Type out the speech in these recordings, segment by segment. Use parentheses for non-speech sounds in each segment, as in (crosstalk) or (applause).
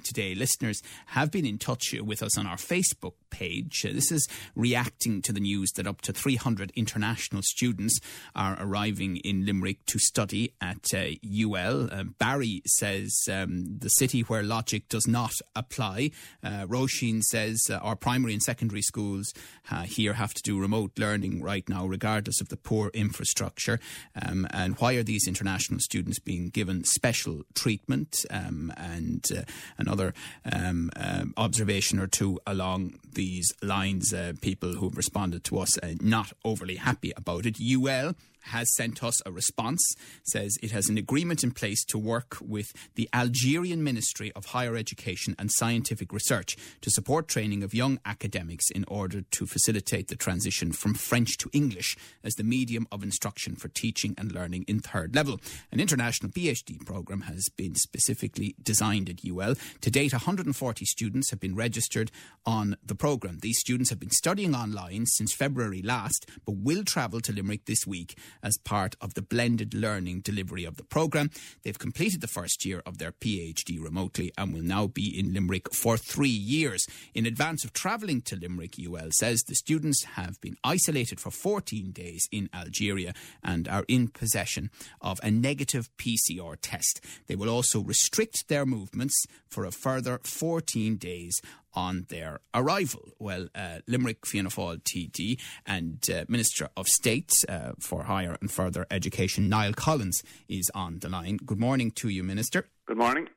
Today. Listeners have been in touch with us on our Facebook page. Uh, this is reacting to the news that up to 300 international students are arriving in Limerick to study at uh, UL. Uh, Barry says um, the city where logic does not apply. Uh, Roisin says uh, our primary and secondary schools uh, here have to do remote learning right now, regardless of the poor infrastructure. Um, and why are these international students being given special treatment? Um, and uh, another um, uh, observation or two along these lines. Uh, people who've responded to us uh, not overly happy about it. UL has sent us a response, says it has an agreement in place to work with the Algerian Ministry of Higher Education and Scientific Research to support training of young academics in order to facilitate the transition from French to English as the medium of instruction for teaching and learning in third level. An international PhD programme has been specifically designed at UL. To date, 140 students have been registered on the programme. These students have been studying online since February last, but will travel to Limerick this week as part of the blended learning delivery of the programme. They've completed the first year of their PhD remotely and will now be in Limerick for three years. In advance of travelling to Limerick, UL says the students have been isolated for 14 days in Algeria and are in possession of a negative PCR test. They will also restrict their movements for a further 14 days on their arrival. Well, uh, Limerick Fianna Fáil TD and uh, Minister of State uh, for Higher and Further Education, Niall Collins, is on the line. Good morning to you, Minister. Good morning.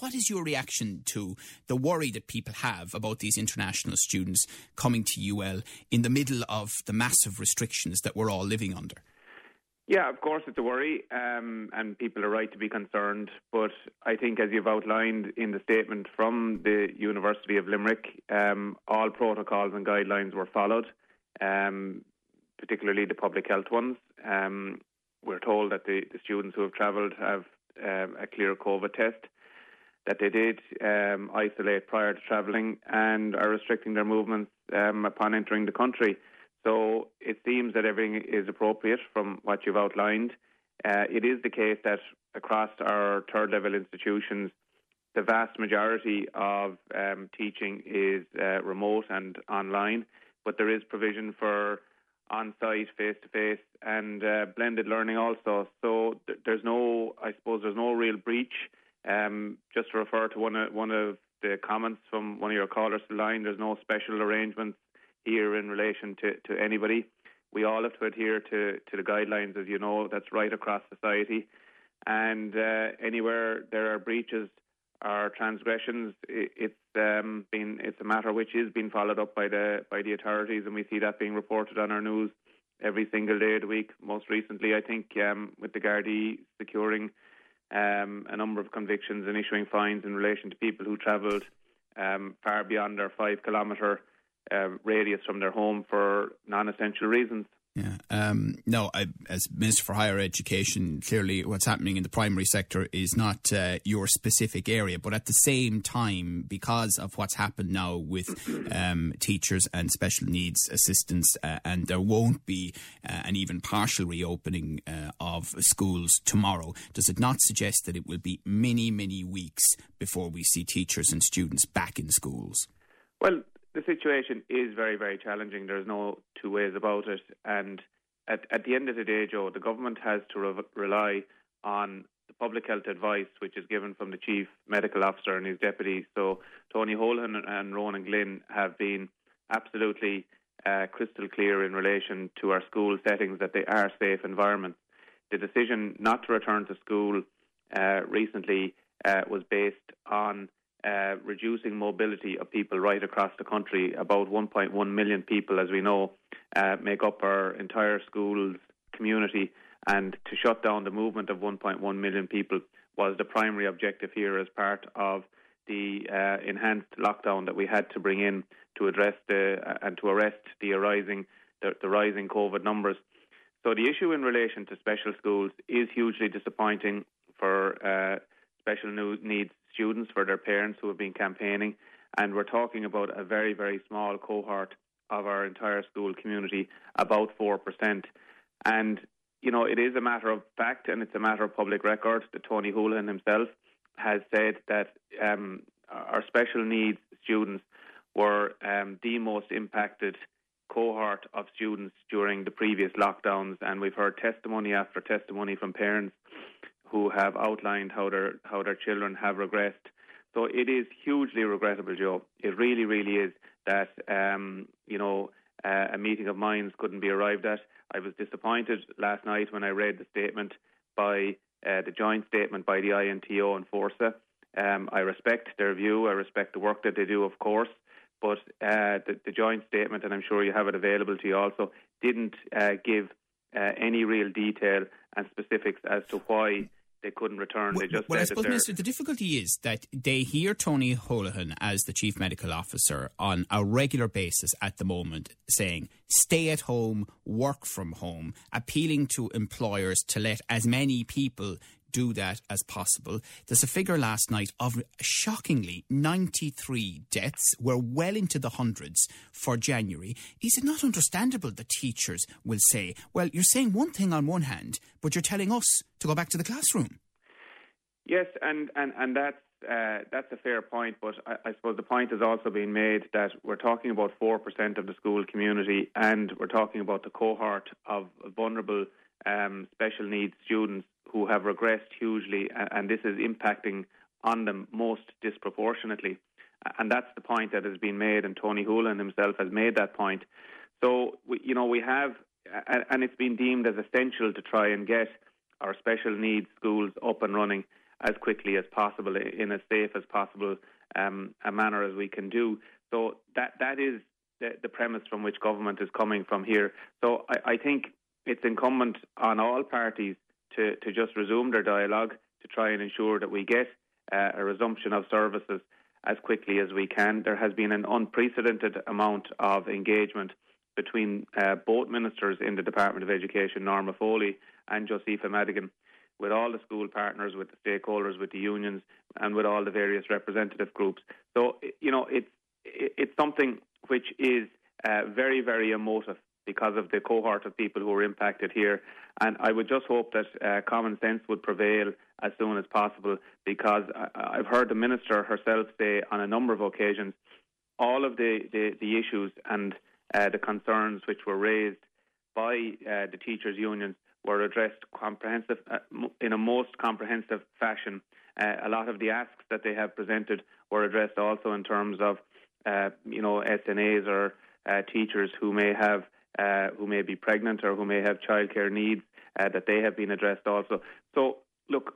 What is your reaction to the worry that people have about these international students coming to UL in the middle of the massive restrictions that we're all living under? Yeah, of course, it's a worry, um, and people are right to be concerned. But I think, as you've outlined in the statement from the University of Limerick, um, all protocols and guidelines were followed, um, particularly the public health ones. Um, we're told that the, the students who have travelled have um, a clear COVID test, that they did um, isolate prior to travelling, and are restricting their movements upon entering the country. So it seems that everything is appropriate from what you've outlined. Uh, it is the case that across our third level institutions, the vast majority of um, teaching is uh, remote and online, but there is provision for on site, face to face, and uh, blended learning also. So th- there's no, I suppose, there's no real breach. Um, just to refer to one of, one of the comments from one of your callers to the line, there's no special arrangements here in relation to, to anybody. We all have to adhere to, to the guidelines, as you know, that's right across society. And uh, anywhere there are breaches or transgressions, it, it's um, been it's a matter which is being followed up by the by the authorities, and we see that being reported on our news every single day of the week. Most recently, I think um, with the Gardaí securing um, a number of convictions and issuing fines in relation to people who travelled um, far beyond their five kilometre uh, radius from their home for non-essential reasons. Yeah. Um, no, I, as Minister for Higher Education, clearly what's happening in the primary sector is not uh, your specific area, but at the same time, because of what's happened now with (clears throat) um, teachers and special needs assistants, uh, and there won't be uh, an even partial reopening uh, of schools tomorrow, does it not suggest that it will be many, many weeks before we see teachers and students back in schools? Well, the situation is very, very challenging. There's no two ways about it. And at, at the end of the day, Joe, the government has to re- rely on the public health advice, which is given from the chief medical officer and his deputy. So Tony Holohan and Ronan Glynn have been absolutely uh, crystal clear in relation to our school settings that they are safe environments. The decision not to return to school uh, recently uh, was based on uh, reducing mobility of people right across the country. About 1.1 million people, as we know, uh, make up our entire schools community, and to shut down the movement of 1.1 million people was the primary objective here as part of the uh, enhanced lockdown that we had to bring in to address the uh, and to arrest the arising the, the rising COVID numbers. So the issue in relation to special schools is hugely disappointing for uh, special needs students, for their parents who have been campaigning. And we're talking about a very, very small cohort of our entire school community, about 4%. And, you know, it is a matter of fact and it's a matter of public record that Tony Holohan himself has said that um, our special needs students were um, the most impacted cohort of students during the previous lockdowns, and we've heard testimony after testimony from parents who have outlined how their how their children have regressed. So it is hugely regrettable, Joe. It really, really is that um, you know uh, a meeting of minds couldn't be arrived at. I was disappointed last night when I read the statement by uh, the joint statement by the INTO and Forsa. Um, I respect their view. I respect the work that they do, of course. But uh, the, the, joint statement, and I'm sure you have it available to you also, didn't uh, give uh, any real detail and specifics as to why they couldn't return. Well, they just well I suppose, Minister, the difficulty is that they hear Tony Holohan as the Chief Medical Officer on a regular basis at the moment saying, stay at home, work from home, appealing to employers to let as many people do that as possible. There's a figure last night of shockingly 93 deaths. We're well into the hundreds for January. Is it not understandable that teachers will say, well, you're saying one thing on one hand, but you're telling us to go back to the classroom? Yes, and, and, and that's uh, that's a fair point, but I, I, suppose the point has also been made that we're talking about 4% of the school community and we're talking about the cohort of vulnerable um, special needs students who have regressed hugely, and this is impacting on them most disproportionately. And that's the point that has been made, and Tony Holohan himself has made that point. So, we, you know, we have, and it's been deemed as essential to try and get our special needs schools up and running as quickly as possible in as safe as possible um, a manner as we can do. So that that is the, the, premise from which government is coming from here. So I, I think it's incumbent on all parties to, to just resume their dialogue to try and ensure that we get uh, a resumption of services as quickly as we can. There has been an unprecedented amount of engagement between uh, both ministers in the Department of Education, Norma Foley and Josepha Madigan, with all the school partners, with the stakeholders, with the unions, and with all the various representative groups. So, you know, it's it's something which is uh, very, very emotive because of the cohort of people who were impacted here. And I would just hope that uh, common sense would prevail as soon as possible because I, have heard the minister herself say on a number of occasions all of the, the, the issues and uh, the concerns which were raised by uh, the teachers' unions were addressed comprehensive uh, in a most comprehensive fashion. Uh, a lot of the asks that they have presented were addressed also in terms of, uh, you know, SNAs or teachers who may have uh, who may be pregnant or who may have childcare needs, uh, that they have been addressed also. So, look,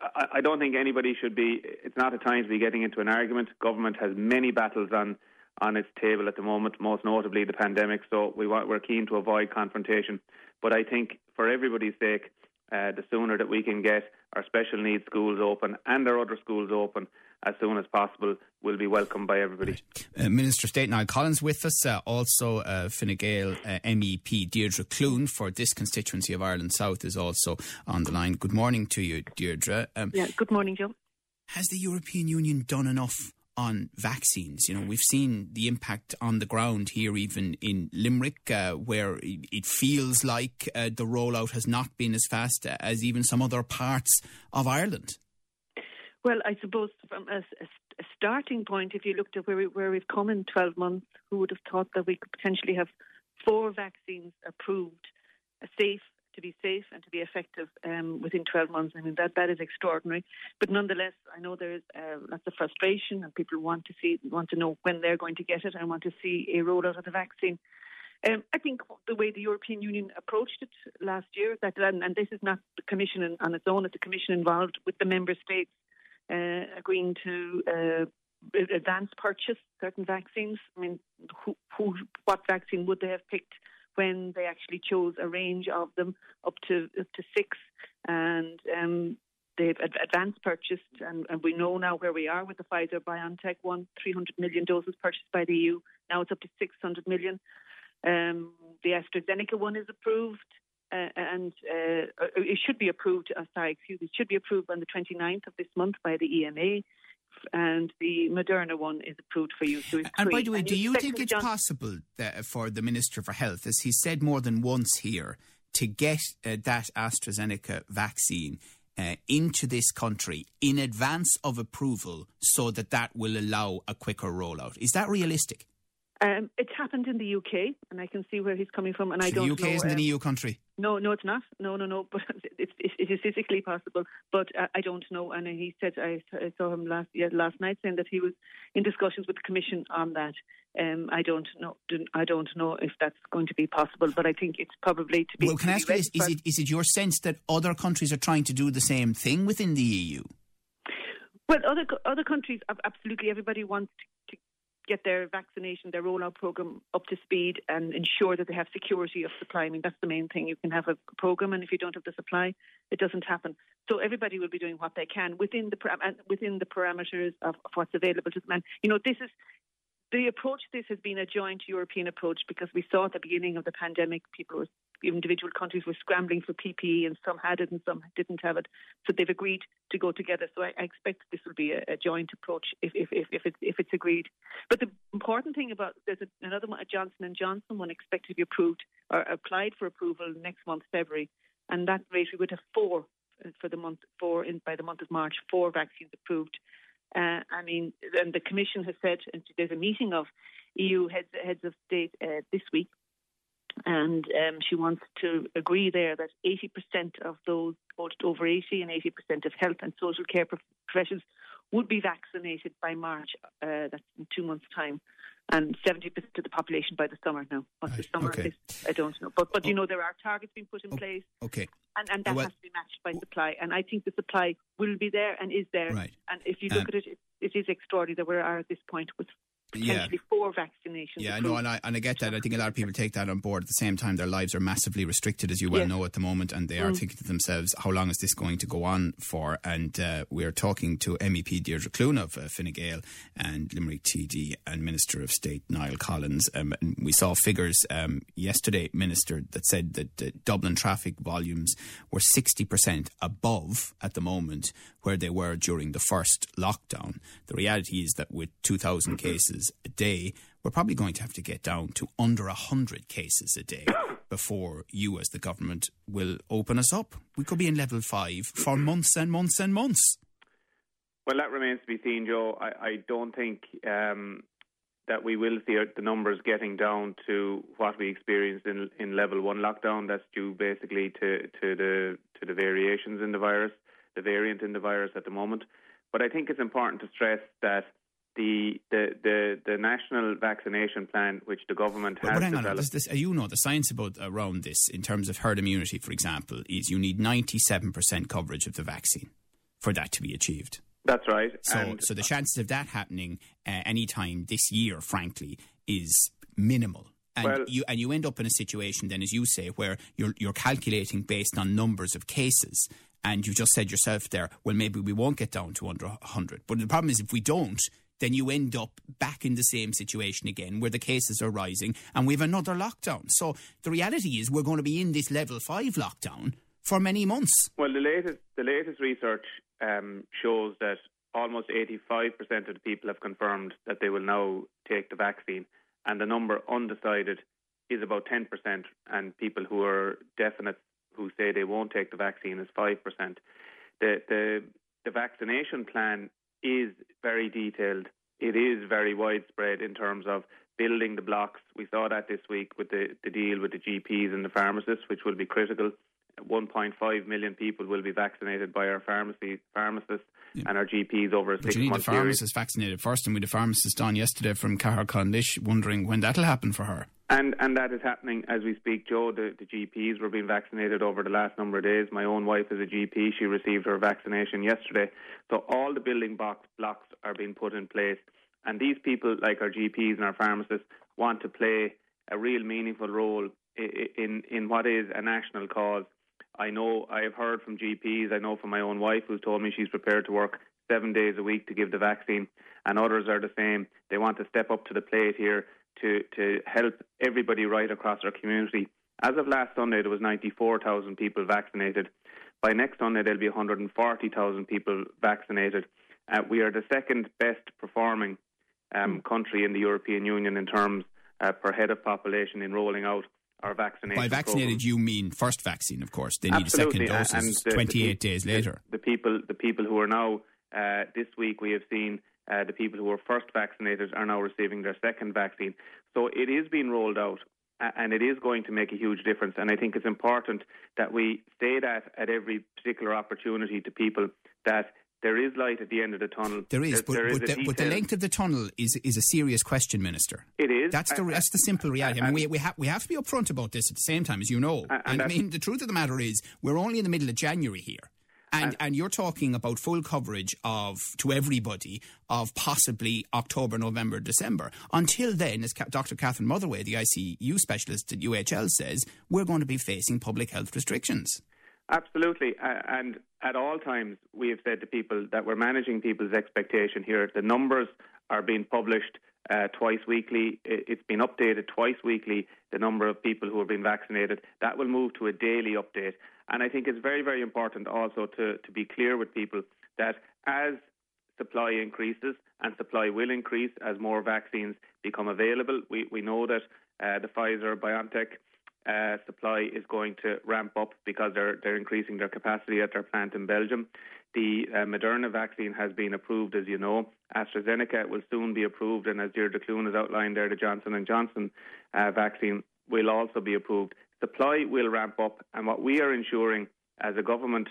I, I, don't think anybody should be. It's not a time to be getting into an argument. Government has many battles on on its table at the moment, most notably the pandemic. So we want, we're keen to avoid confrontation. But I think for everybody's sake, uh, the sooner that we can get our special needs schools open and our other schools open as soon as possible will be welcomed by everybody. Right. Uh, Minister of State Niall Collins with us, uh, also uh, Fine Gael uh, MEP Deirdre Clune for this constituency of Ireland South is also on the line. Good morning to you, Deirdre. Um, yeah, good morning, Joe. Has the European Union done enough on vaccines. You know, we've seen the impact on the ground here, even in Limerick, uh, where it feels like uh, the rollout has not been as fast as even some other parts of Ireland. Well, I suppose from a, a starting point, if you looked at where, we, where we've come in 12 months, who would have thought that we could potentially have four vaccines approved, safe to be safe and to be effective um, within 12 months. I mean, that, that is extraordinary. But nonetheless, I know there is uh, lots of frustration and people want to see, want to know when they're going to get it and want to see a rollout of the vaccine. Um, I think the way the European Union approached it last year, that and, this is not the Commission on its own, it's the Commission involved with the member states agreeing to uh, advance purchase certain vaccines. I mean, who, who, what vaccine would they have picked when they actually chose a range of them up to up to six, and um, they've advanced purchased, and, and, we know now where we are with the Pfizer BioNTech one, 300 million doses purchased by the EU. Now it's up to 600 million. Um, the AstraZeneca one is approved. Uh, and uh, it should be approved. Uh, sorry, excuse me. It should be approved on the 29th of this month by the EMA and the Moderna one is approved for use. So and by the way, and do you think it's John- possible for the Minister for Health, as he said more than once here, to get uh, that AstraZeneca vaccine uh, into this country in advance of approval so that that will allow a quicker rollout. Is that realistic? Um, it's happened in the UK, and I can see where he's coming from. And so I don't. The UK know, isn't um, an EU country. No, no, it's not. No, no, no. (laughs) But it, it, it is physically possible, but uh, I don't know. And he said I, I saw him last yeah, last night saying that he was in discussions with the Commission on that. Um, I don't know. I don't know if that's going to be possible, but I think it's probably to be. Well, can I ask you this? Is it is it your sense that other countries are trying to do the same thing within the EU? Well, other other countries, absolutely. Everybody wants to get their vaccination, their rollout program up to speed and ensure that they have security of supply. I mean, that's the main thing. You can have a program, and if you don't have the supply, it doesn't happen. So everybody will be doing what they can within the within the parameters of, of what's available to them. And you know, this is the approach this has been a joint European approach because we saw at the beginning of the pandemic, people were, individual countries were scrambling for PPE and some had it and some didn't have it. So they've agreed to go together. So I, I expect this will be a, a joint approach if, if, if, if, if it's agreed. But the important thing about there's a, another one, a Johnson and Johnson one expected to be approved or applied for approval next month, February, and that rate we would have four for the month four in by the month of March, four vaccines approved. Uh, I mean, and the Commission has said, and there's a meeting of EU heads, heads of state uh, this week, and um, she wants to agree there that 80% of those over 80 and 80% of health and social care professions would be vaccinated by March. Uh, that's in two months' time. And 70% of the population by the summer now. What the summer okay. is, I don't know. But, but you know, there are targets being put in place. Okay. And, and that well, has to be matched by supply. And I think the supply will be there and is there. Right. And if you look Um, at it, it, it is extraordinary that we are at this point with potentially four vaccinations. Yeah, I know, and I, and I get that. I think a lot of people take that on board. At the same time, their lives are massively restricted, as you well Yes. know, at the moment, and they are Mm. thinking to themselves, how long is this going to go on for? And uh, we're talking to MEP Deirdre Clune of uh, Fine Gael and Limerick TD and Minister of State Niall Collins. Um, and we saw figures um, yesterday, Minister, that said that uh, Dublin traffic volumes were 60% above at the moment where they were during the first lockdown. The reality is that with 2,000 cases a day, we're probably going to have to get down to under 100 cases a day (coughs) before you, as the government, will open us up. We could be in level five for months and months and months. Well, that remains to be seen, Joe. I, I don't think um, that we will see the numbers getting down to what we experienced in, in level one lockdown. That's due basically to, to the to the variations in the virus, the variant in the virus at the moment. But I think it's important to stress that the the the, the national vaccination plan, which the government But, has but hang on, developed, this, this, you know the science about around this in terms of herd immunity, for example, is you need 97% coverage of the vaccine for that to be achieved. that's right. So, and so the chances of that happening uh, any time this year, frankly, is minimal. And Well- you and you end up in a situation then, as you say, where you're you're calculating based on numbers of cases, and you just said yourself there, well, maybe we won't get down to under hundred. But the problem is, if we don't, then you end up back in the same situation again, where the cases are rising, and we have another lockdown. So the reality is, we're going to be in this level five lockdown for many months. Well, the latest the latest research um, shows that almost 85% of the people have confirmed that they will now take the vaccine, and the number undecided is about 10%, and people who are definite who say they won't take the vaccine is 5%. The the the vaccination plan is very detailed. It is very widespread in terms of building the blocks. We saw that this week with the, the deal with the GPs and the pharmacists, which will be critical. 1.5 million people will be vaccinated by our pharmacy pharmacists and our GPs over a But six you need the month period. pharmacist vaccinated first, and we had a pharmacist on yesterday from Caherconlish wondering when that'll happen for her. And and that is happening as we speak, Joe. The, the GPs were being vaccinated over the last number of days. My own wife is a GP. She received her vaccination yesterday. So all the building box blocks are being put in place. And these people, like our GPs and our pharmacists, want to play a real meaningful role in, in, in what is a national cause. I know I have heard from GPs, I know from my own wife who's told me she's prepared to work seven days a week to give the vaccine, and others are the same. They want to step up to the plate here to, to help everybody right across our community. As of last Sunday, there was 94,000 people vaccinated. By next Sunday, there'll be 140,000 people vaccinated. Uh, we are the second best performing um, country in the European Union in terms uh, per head of population in rolling out our vaccination. By vaccinated, program. you mean first vaccine, of course. They need a second dose 28 the, days later. The, the, people, the people who are now uh, this week, we have seen uh, the people who were first vaccinated are now receiving their second vaccine. So it is being rolled out. And it is going to make a huge difference. And I think it's important that we say that at every particular opportunity to people that there is light at the end of the tunnel. There is, there, but, there but, is the, but, the, length of the tunnel is is a serious question, Minister. It is. That's the that's the simple reality. I mean, we we, ha- we have to be upfront about this at the same time, as you know. And, and I mean, the truth of the matter is, we're only in the middle of January here. And, and you're talking about full coverage of to everybody of possibly October, November, December. Until then, as Dr. Catherine Motherway, the ICU specialist at UHL, says, we're going to be facing public health restrictions. Absolutely. And at all times, we have said to people that we're managing people's expectation here. The numbers are being published uh, twice weekly. It's been updated twice weekly, the number of people who are being vaccinated. That will move to a daily update. And I think it's very, very important also to, to be clear with people that as supply increases, and supply will increase as more vaccines become available, we, we know that uh, the Pfizer BioNTech uh, supply is going to ramp up because they're, they're increasing their capacity at their plant in Belgium. The uh, Moderna vaccine has been approved, as you know. AstraZeneca will soon be approved, and as Deirdre Clune has outlined there, the Johnson and Johnson uh, vaccine will also be approved supply will ramp up. And what we are ensuring as a government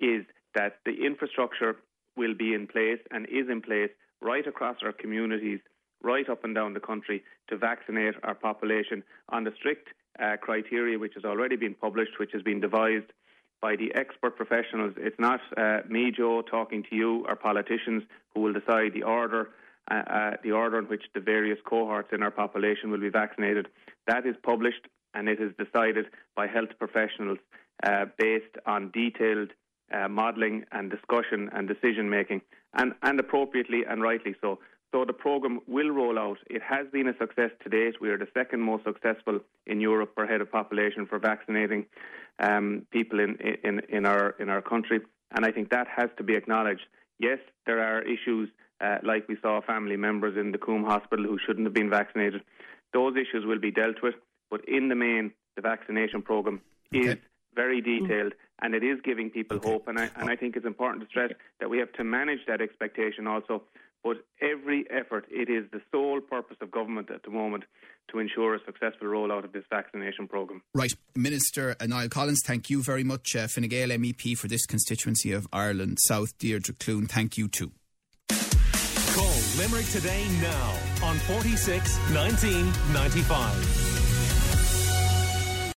is that the infrastructure will be in place and is in place right across our communities, right up and down the country, to vaccinate our population on the strict uh, criteria which has already been published, which has been devised by the expert professionals. It's not uh, me, Joe, talking to you, or politicians who will decide the order. Uh, uh, the order in which the various cohorts in our population will be vaccinated. That is published and it is decided by health professionals uh, based on detailed uh, modelling and discussion and decision making, and, and appropriately and rightly so. So the programme will roll out. It has been a success to date. We are the second most successful in Europe per head of population for vaccinating um, people in, in, in, our, in our country, and I think that has to be acknowledged. Yes, there are issues uh, like we saw family members in the Coombe Hospital who shouldn't have been vaccinated. Those issues will be dealt with. But in the main, the vaccination programme is okay. very detailed and it is giving people okay. hope. And I, and I think it's important to stress that we have to manage that expectation also. But every effort, it is the sole purpose of government at the moment to ensure a successful rollout of this vaccination programme. Right. Minister Niall Collins, thank you very much. Uh, Fine Gael MEP for this constituency of Ireland South. Deirdre Clune, thank you too. Call Limerick today now on 46 1995.